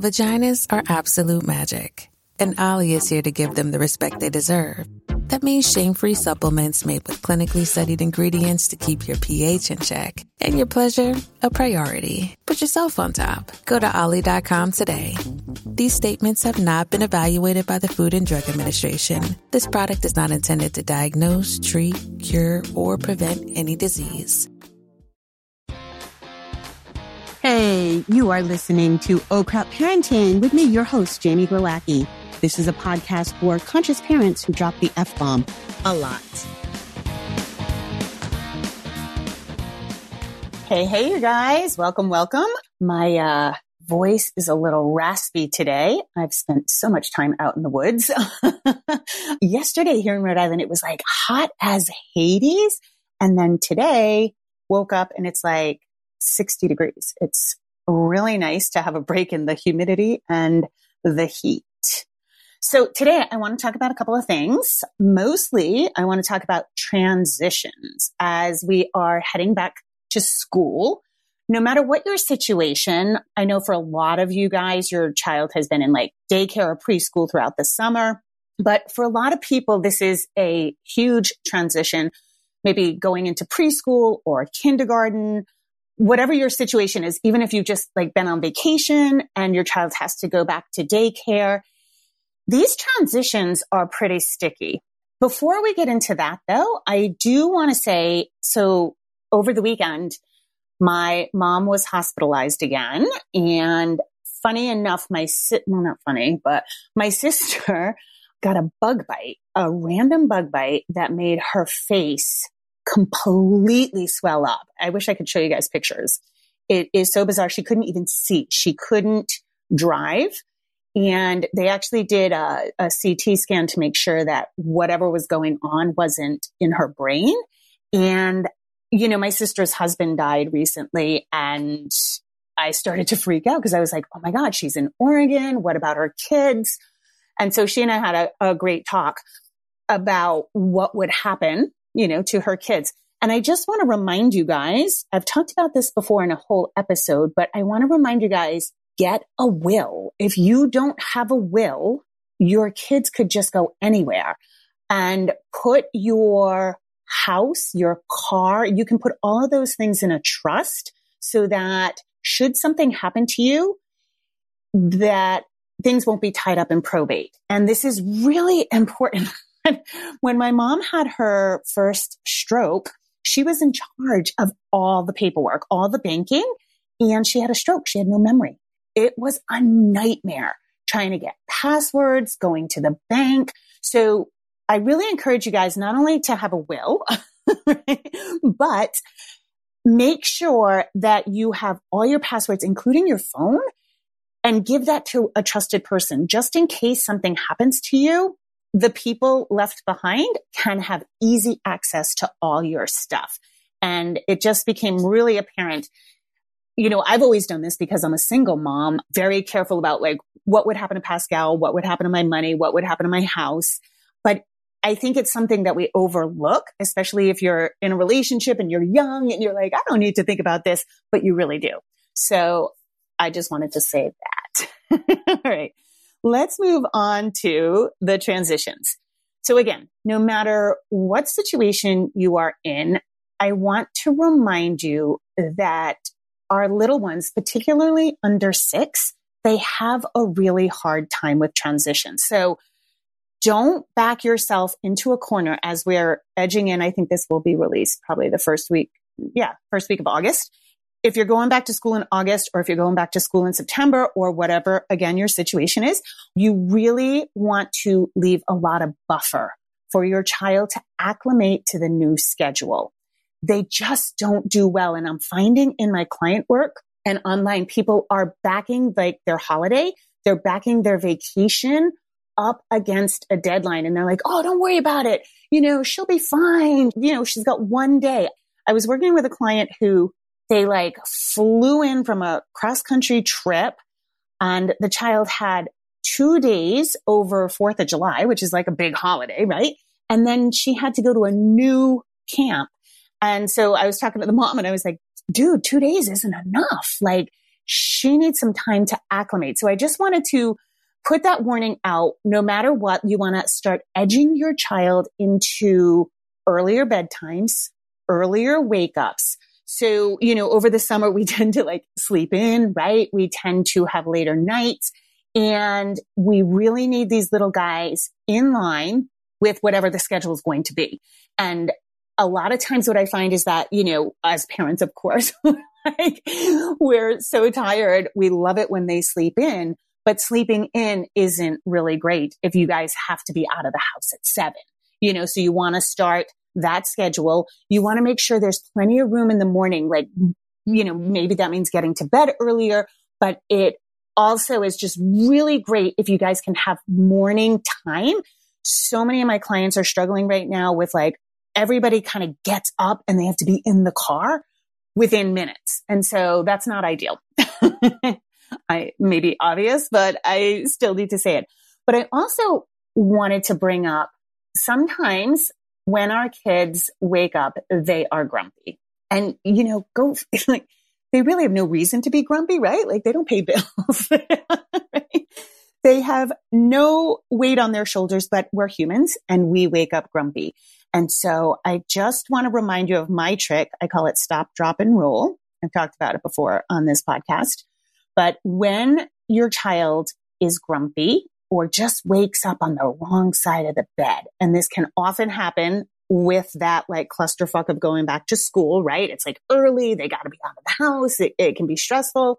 Vaginas are absolute magic, and Ollie is here to give them the respect they deserve. That means shame free supplements made with clinically studied ingredients to keep your pH in check and your pleasure a priority. Put yourself on top. Go to ollie.com today. These statements have not been evaluated by the Food and Drug Administration. This product is not intended to diagnose, treat, cure, or prevent any disease. Hey, you are listening to Oh Crap Parenting with me, your host, Jamie Glowacki. This is a podcast for conscious parents who drop the F bomb a lot. Hey, hey, you guys. Welcome, welcome. My uh, voice is a little raspy today. I've spent so much time out in the woods. Yesterday here in Rhode Island, it was like hot as Hades. And then today, woke up and it's like 60 degrees. It's really nice to have a break in the humidity and the heat. So today I want to talk about a couple of things. Mostly I want to talk about transitions as we are heading back to school. No matter what your situation, I know for a lot of you guys, your child has been in like daycare or preschool throughout the summer. But for a lot of people, this is a huge transition, maybe going into preschool or kindergarten, whatever your situation is, even if you've just like been on vacation and your child has to go back to daycare, these transitions are pretty sticky. Before we get into that though, I do want to say, so over the weekend, my mom was hospitalized again and funny enough, my si- well, not funny, but my sister got a bug bite, a random bug bite that made her face completely swell up. I wish I could show you guys pictures. It is so bizarre. She couldn't even see. She couldn't drive. And they actually did a, a, CT scan to make sure that whatever was going on wasn't in her brain. And, you know, my sister's husband died recently and I started to freak out because I was like, oh my God, she's in Oregon. What about her kids? And so she and I had a, a great talk about what would happen, you know, to her kids. And I just want to remind you guys, I've talked about this before in a whole episode, but I want to remind you guys get a will. If you don't have a will, your kids could just go anywhere and put your house, your car, you can put all of those things in a trust so that should something happen to you, that things won't be tied up in probate. And this is really important. When my mom had her first stroke, she was in charge of all the paperwork, all the banking, and she had a stroke. She had no memory it was a nightmare trying to get passwords, going to the bank. So I really encourage you guys not only to have a will, but make sure that you have all your passwords, including your phone, and give that to a trusted person just in case something happens to you. The people left behind can have easy access to all your stuff. And it just became really apparent you know, I've always done this because I'm a single mom, very careful about like what would happen to Pascal, what would happen to my money, what would happen to my house. But I think it's something that we overlook, especially if you're in a relationship and you're young and you're like, I don't need to think about this, but you really do. So I just wanted to say that. All right. Let's move on to the transitions. So again, no matter what situation you are in, I want to remind you that our little ones, particularly under six, they have a really hard time with transition. So don't back yourself into a corner as we're edging in. I think this will be released probably the first week. Yeah, first week of August. If you're going back to school in August or if you're going back to school in September or whatever, again, your situation is, you really want to leave a lot of buffer for your child to acclimate to the new schedule they just don't do well. And I'm finding in my client work, and online. People are backing like their holiday, they're backing their vacation up against a deadline and they're like, Oh, don't worry about it. You know, she'll be fine. You know, she's got one day. I was working with a client who they like flew in from a cross country trip and the child had two days over 4th of July, which is like a big holiday, right? And then she had to go to a new camp. And so I was talking to the mom and I was like, dude, two days isn't enough. Like she needs some time to acclimate. So I just wanted to put that warning out. No matter what, you want to start edging your child into earlier bedtimes, earlier wake ups. So, you know, over the summer, we tend to like sleep in, right? We tend to have later nights and we really need these little guys in line with whatever the schedule is going to be. And a lot of times what I find is that, you know, as parents, of course, like we're so tired. We love it when they sleep in, but sleeping in isn't really great if you guys have to be out of the house at seven, you know, so you want to start that schedule. You want to make sure there's plenty of room in the morning. Like, you know, maybe that means getting to bed earlier, but it also is just really great if you guys can have morning time. So many of my clients are struggling right now with like, everybody kind of gets up and they have to be in the car within minutes. And so that's not ideal. I may be obvious, but I still need to say it. But I also wanted to bring up sometimes when our kids wake up, they are grumpy. And, you know, go like, they really have no reason to be grumpy, right? Like they don't pay bills. right? They have no weight on their shoulders, but we're humans and we wake up grumpy. And so I just want to remind you of my trick. I call it stop, drop and roll. I've talked about it before on this podcast. But when your child is grumpy or just wakes up on the wrong side of the bed, and this can often happen with that like clusterfuck of going back to school, right? It's like early, they got to be out of the house. It, it can be stressful.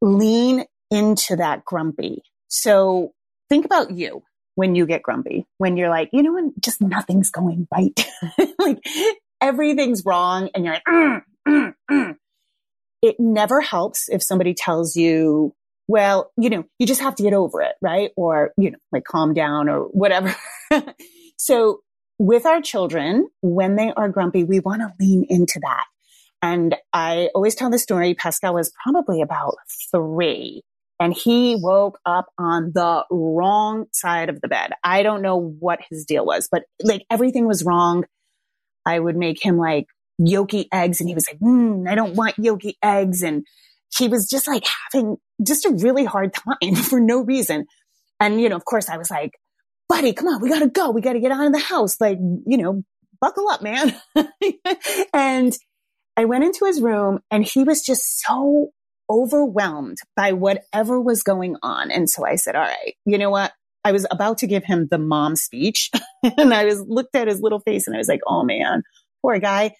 Lean into that grumpy. So think about you when you get grumpy, when you're like, you know, when just nothing's going right, like everything's wrong and you're like, mm, mm, mm. it never helps if somebody tells you, well, you know, you just have to get over it, right? Or, you know, like calm down or whatever. so with our children, when they are grumpy, we want to lean into that. And I always tell the story. Pascal was probably about three and he woke up on the wrong side of the bed. I don't know what his deal was, but like everything was wrong. I would make him like yolky eggs and he was like, mm, I don't want yolky eggs. And he was just like having just a really hard time for no reason. And, you know, of course I was like, buddy, come on, we gotta go. We gotta get out of the house. Like, you know, buckle up, man. and I went into his room and he was just so overwhelmed by whatever was going on. And so I said, all right, you know what? I was about to give him the mom speech and I was looked at his little face and I was like, oh man, poor guy.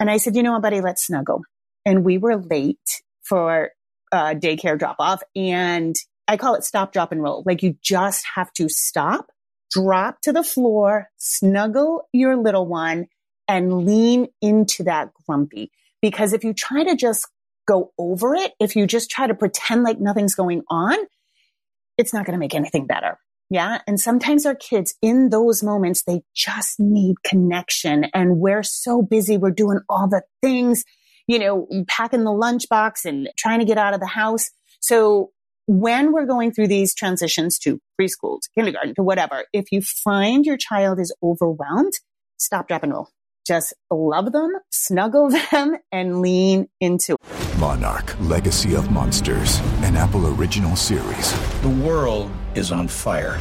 And I said, you know what, buddy, let's snuggle. And we were late for uh, daycare drop off and I call it stop, drop and roll. Like you just have to stop, drop to the floor, snuggle your little one and lean into that grumpy. Because if you try to just go over it, if you just try to pretend like nothing's going on, it's not going to make anything better. Yeah. And sometimes our kids in those moments, they just need connection. And we're so busy. We're doing all the things, you know, packing the lunchbox and trying to get out of the house. So when we're going through these transitions to preschool, to kindergarten, to whatever, if you find your child is overwhelmed, stop, drop and roll. Just love them, snuggle them, and lean into it. Monarch Legacy of Monsters, an Apple original series. The world is on fire.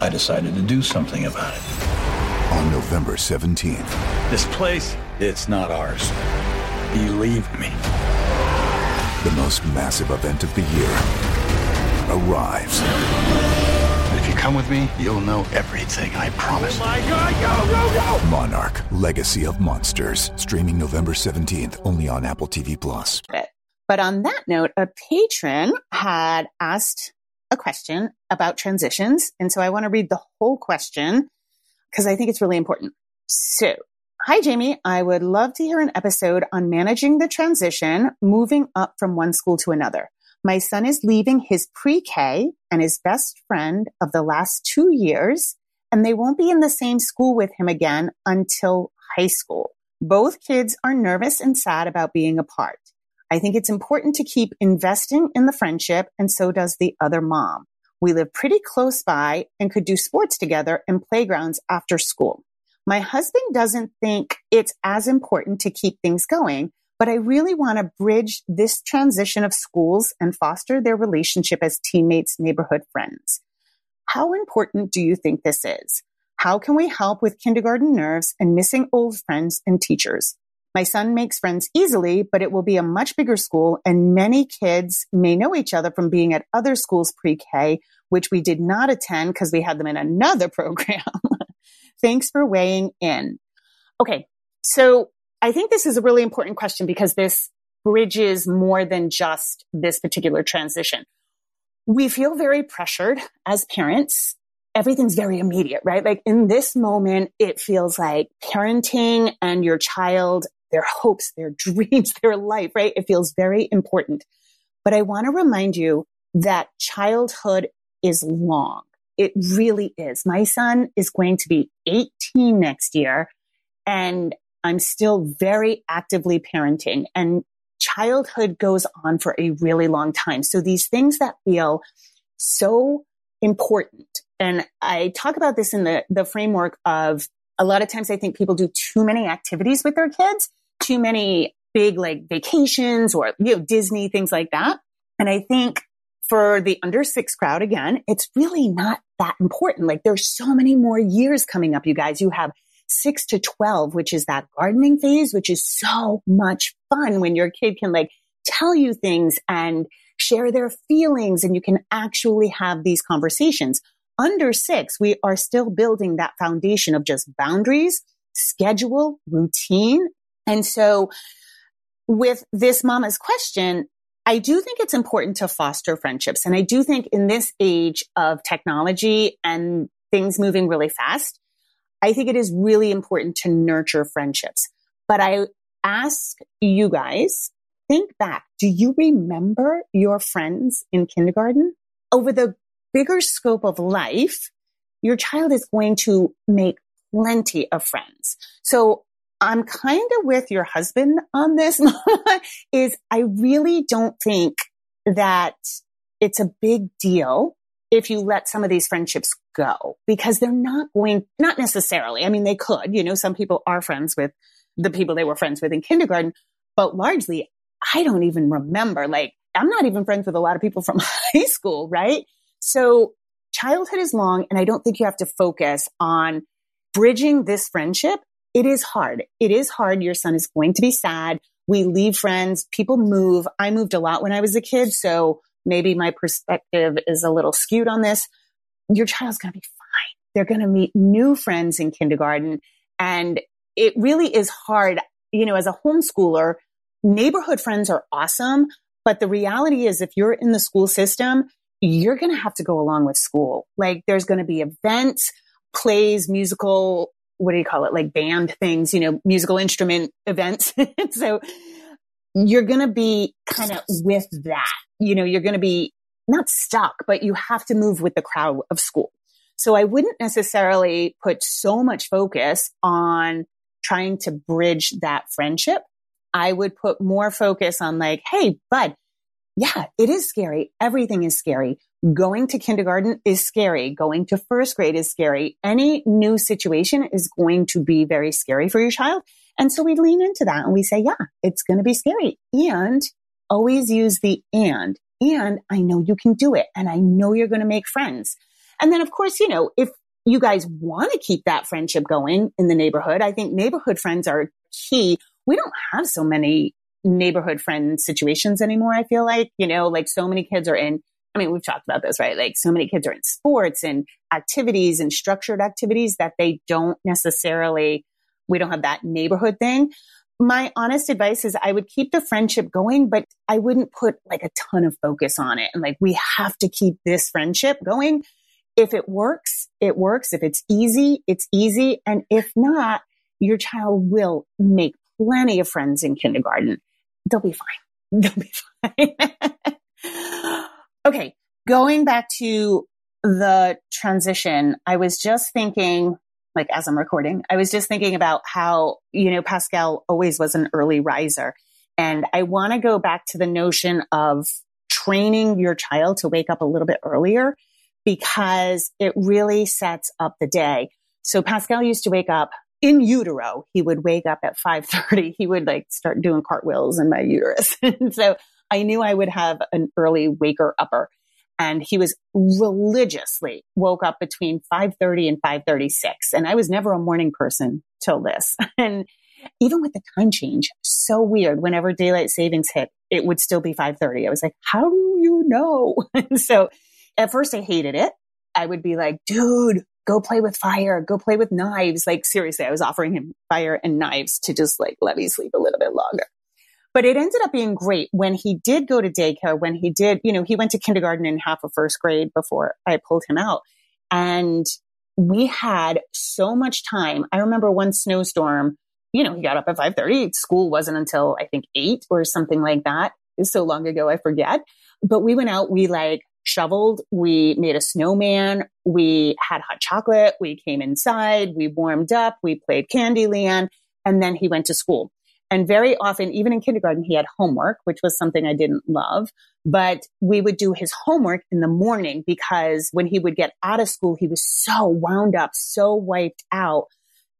I decided to do something about it. On November 17th. This place, it's not ours. Believe me. The most massive event of the year arrives If you come with me, you'll know everything, I promise. Oh my god, go, go, go! Monarch, Legacy of Monsters, streaming November 17th, only on Apple TV Plus. But on that note, a patron had asked a question about transitions. And so I want to read the whole question because I think it's really important. So Hi, Jamie. I would love to hear an episode on managing the transition, moving up from one school to another. My son is leaving his pre-K and his best friend of the last two years, and they won't be in the same school with him again until high school. Both kids are nervous and sad about being apart. I think it's important to keep investing in the friendship, and so does the other mom. We live pretty close by and could do sports together and playgrounds after school. My husband doesn't think it's as important to keep things going, but I really want to bridge this transition of schools and foster their relationship as teammates, neighborhood friends. How important do you think this is? How can we help with kindergarten nerves and missing old friends and teachers? My son makes friends easily, but it will be a much bigger school and many kids may know each other from being at other schools pre-K, which we did not attend because we had them in another program. Thanks for weighing in. Okay. So I think this is a really important question because this bridges more than just this particular transition. We feel very pressured as parents. Everything's very immediate, right? Like in this moment, it feels like parenting and your child, their hopes, their dreams, their life, right? It feels very important. But I want to remind you that childhood is long. It really is. My son is going to be 18 next year and I'm still very actively parenting and childhood goes on for a really long time. So these things that feel so important. And I talk about this in the, the framework of a lot of times I think people do too many activities with their kids, too many big like vacations or, you know, Disney, things like that. And I think for the under six crowd, again, it's really not that important. Like there's so many more years coming up, you guys. You have six to 12, which is that gardening phase, which is so much fun when your kid can like tell you things and share their feelings and you can actually have these conversations. Under six, we are still building that foundation of just boundaries, schedule, routine. And so with this mama's question, I do think it's important to foster friendships. And I do think in this age of technology and things moving really fast, I think it is really important to nurture friendships. But I ask you guys, think back. Do you remember your friends in kindergarten? Over the bigger scope of life, your child is going to make plenty of friends. So I'm kind of with your husband on this is I really don't think that it's a big deal if you let some of these friendships go because they're not going, not necessarily. I mean, they could, you know, some people are friends with the people they were friends with in kindergarten, but largely I don't even remember. Like, I'm not even friends with a lot of people from high school, right? So childhood is long and I don't think you have to focus on bridging this friendship it is hard. It is hard. Your son is going to be sad. We leave friends. People move. I moved a lot when I was a kid. So maybe my perspective is a little skewed on this. Your child's going to be fine. They're going to meet new friends in kindergarten. And it really is hard. You know, as a homeschooler, neighborhood friends are awesome. But the reality is if you're in the school system, you're going to have to go along with school. Like there's going to be events, plays, musical what do you call it? Like band things, you know, musical instrument events. so you're going to be kind of with that. You know, you're going to be not stuck, but you have to move with the crowd of school. So I wouldn't necessarily put so much focus on trying to bridge that friendship. I would put more focus on like, Hey, bud, yeah, it is scary. Everything is scary. Going to kindergarten is scary. Going to first grade is scary. Any new situation is going to be very scary for your child. And so we lean into that and we say, yeah, it's going to be scary. And always use the and. And I know you can do it. And I know you're going to make friends. And then, of course, you know, if you guys want to keep that friendship going in the neighborhood, I think neighborhood friends are key. We don't have so many neighborhood friend situations anymore. I feel like, you know, like so many kids are in I mean, we've talked about this, right? Like so many kids are in sports and activities and structured activities that they don't necessarily, we don't have that neighborhood thing. My honest advice is I would keep the friendship going, but I wouldn't put like a ton of focus on it. And like, we have to keep this friendship going. If it works, it works. If it's easy, it's easy. And if not, your child will make plenty of friends in kindergarten. They'll be fine. They'll be fine. okay. Going back to the transition, I was just thinking, like as I'm recording, I was just thinking about how, you know, Pascal always was an early riser. And I want to go back to the notion of training your child to wake up a little bit earlier because it really sets up the day. So Pascal used to wake up in utero. He would wake up at 530. He would like start doing cartwheels in my uterus. and so I knew I would have an early waker upper. And he was religiously woke up between 5:30 and 5:36 and I was never a morning person till this. And even with the time change so weird. Whenever daylight savings hit it would still be 5:30 I was like how do you know? And so at first I hated it. I would be like dude go play with fire. Go play with knives. Like seriously I was offering him fire and knives to just like let me sleep a little bit longer but it ended up being great when he did go to daycare, when he did, you know, he went to kindergarten in half of first grade before I pulled him out. And we had so much time. I remember one snowstorm, you know, he got up at 5:30. School wasn't until I think 8 or something like that. It's so long ago I forget. But we went out, we like shoveled, we made a snowman, we had hot chocolate, we came inside, we warmed up, we played Candyland, and then he went to school. And very often, even in kindergarten, he had homework, which was something I didn't love. But we would do his homework in the morning because when he would get out of school, he was so wound up, so wiped out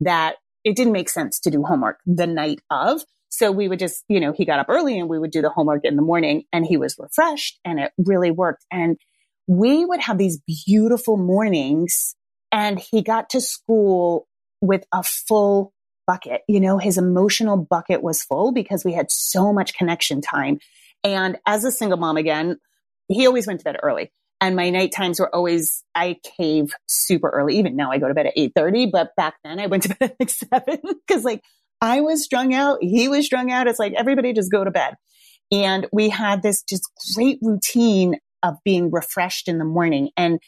that it didn't make sense to do homework the night of. So we would just, you know, he got up early and we would do the homework in the morning and he was refreshed and it really worked. And we would have these beautiful mornings and he got to school with a full bucket. You know, his emotional bucket was full because we had so much connection time. And as a single mom again, he always went to bed early. And my night times were always, I cave super early. Even now I go to bed at 8.30, but back then I went to bed at like seven because like I was strung out. He was strung out. It's like everybody just go to bed. And we had this just great routine of being refreshed in the morning. And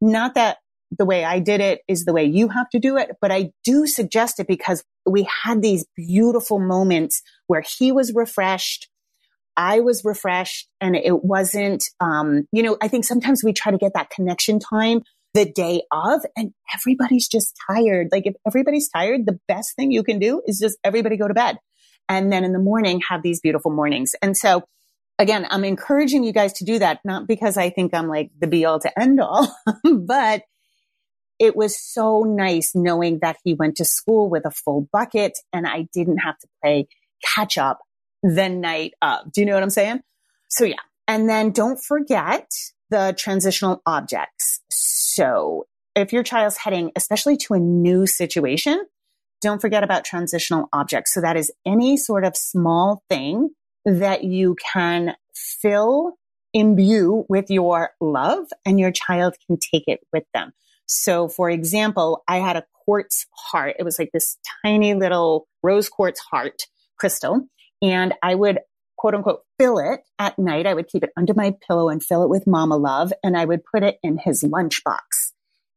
not that the way I did it is the way you have to do it. But I do suggest it because we had these beautiful moments where he was refreshed. I was refreshed and it wasn't, um, you know, I think sometimes we try to get that connection time the day of and everybody's just tired. Like if everybody's tired, the best thing you can do is just everybody go to bed and then in the morning have these beautiful mornings. And so again, I'm encouraging you guys to do that, not because I think I'm like the be all to end all, but it was so nice knowing that he went to school with a full bucket and I didn't have to play catch up the night of. Do you know what I'm saying? So yeah. And then don't forget the transitional objects. So if your child's heading, especially to a new situation, don't forget about transitional objects. So that is any sort of small thing that you can fill, imbue with your love and your child can take it with them. So for example, I had a quartz heart. It was like this tiny little rose quartz heart crystal. And I would quote unquote fill it at night. I would keep it under my pillow and fill it with mama love. And I would put it in his lunchbox.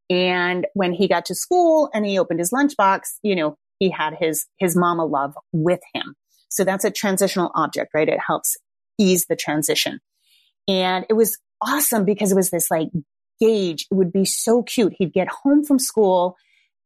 And when he got to school and he opened his lunchbox, you know, he had his, his mama love with him. So that's a transitional object, right? It helps ease the transition. And it was awesome because it was this like Gage would be so cute. He'd get home from school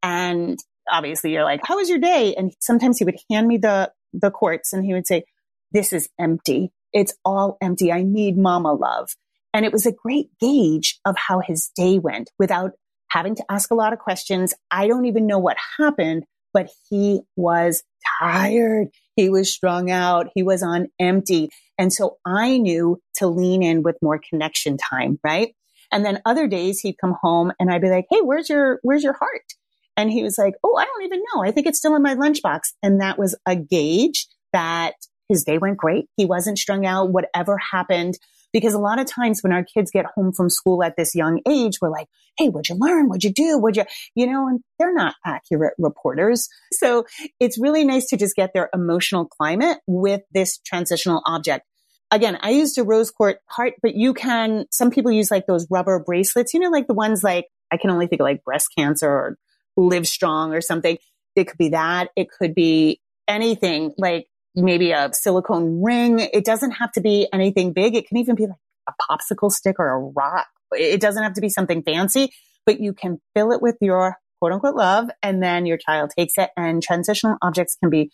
and obviously you're like, how was your day? And sometimes he would hand me the, the quartz and he would say, this is empty. It's all empty. I need mama love. And it was a great gauge of how his day went without having to ask a lot of questions. I don't even know what happened, but he was tired. He was strung out. He was on empty. And so I knew to lean in with more connection time, right? And then other days he'd come home and I'd be like, Hey, where's your, where's your heart? And he was like, Oh, I don't even know. I think it's still in my lunchbox. And that was a gauge that his day went great. He wasn't strung out, whatever happened. Because a lot of times when our kids get home from school at this young age, we're like, Hey, what'd you learn? What'd you do? What'd you, you know, and they're not accurate reporters. So it's really nice to just get their emotional climate with this transitional object again, I used a rose quartz heart, but you can, some people use like those rubber bracelets, you know, like the ones like, I can only think of like breast cancer or live strong or something. It could be that. It could be anything like maybe a silicone ring. It doesn't have to be anything big. It can even be like a popsicle stick or a rock. It doesn't have to be something fancy, but you can fill it with your quote unquote love and then your child takes it and transitional objects can be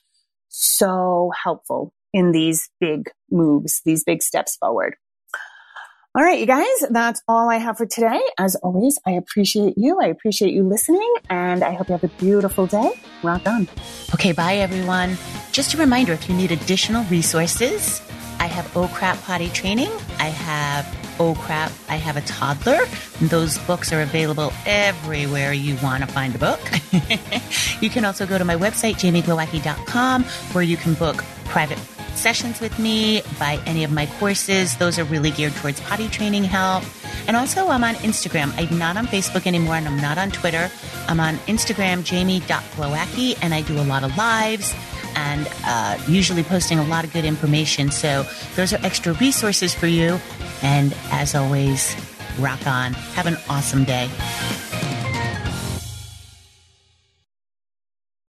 so helpful in these big moves, these big steps forward. All right, you guys, that's all I have for today. As always, I appreciate you. I appreciate you listening, and I hope you have a beautiful day. Rock on. Okay, bye everyone. Just a reminder if you need additional resources, I have Oh Crap Potty Training. I have Oh Crap, I Have a Toddler. Those books are available everywhere you want to find a book. you can also go to my website, jamieglowacki.com, where you can book private sessions with me, buy any of my courses. Those are really geared towards potty training help. And also, I'm on Instagram. I'm not on Facebook anymore and I'm not on Twitter. I'm on Instagram, jamie.glowacki, and I do a lot of lives and uh, usually posting a lot of good information. So, those are extra resources for you. And as always, rock on. Have an awesome day.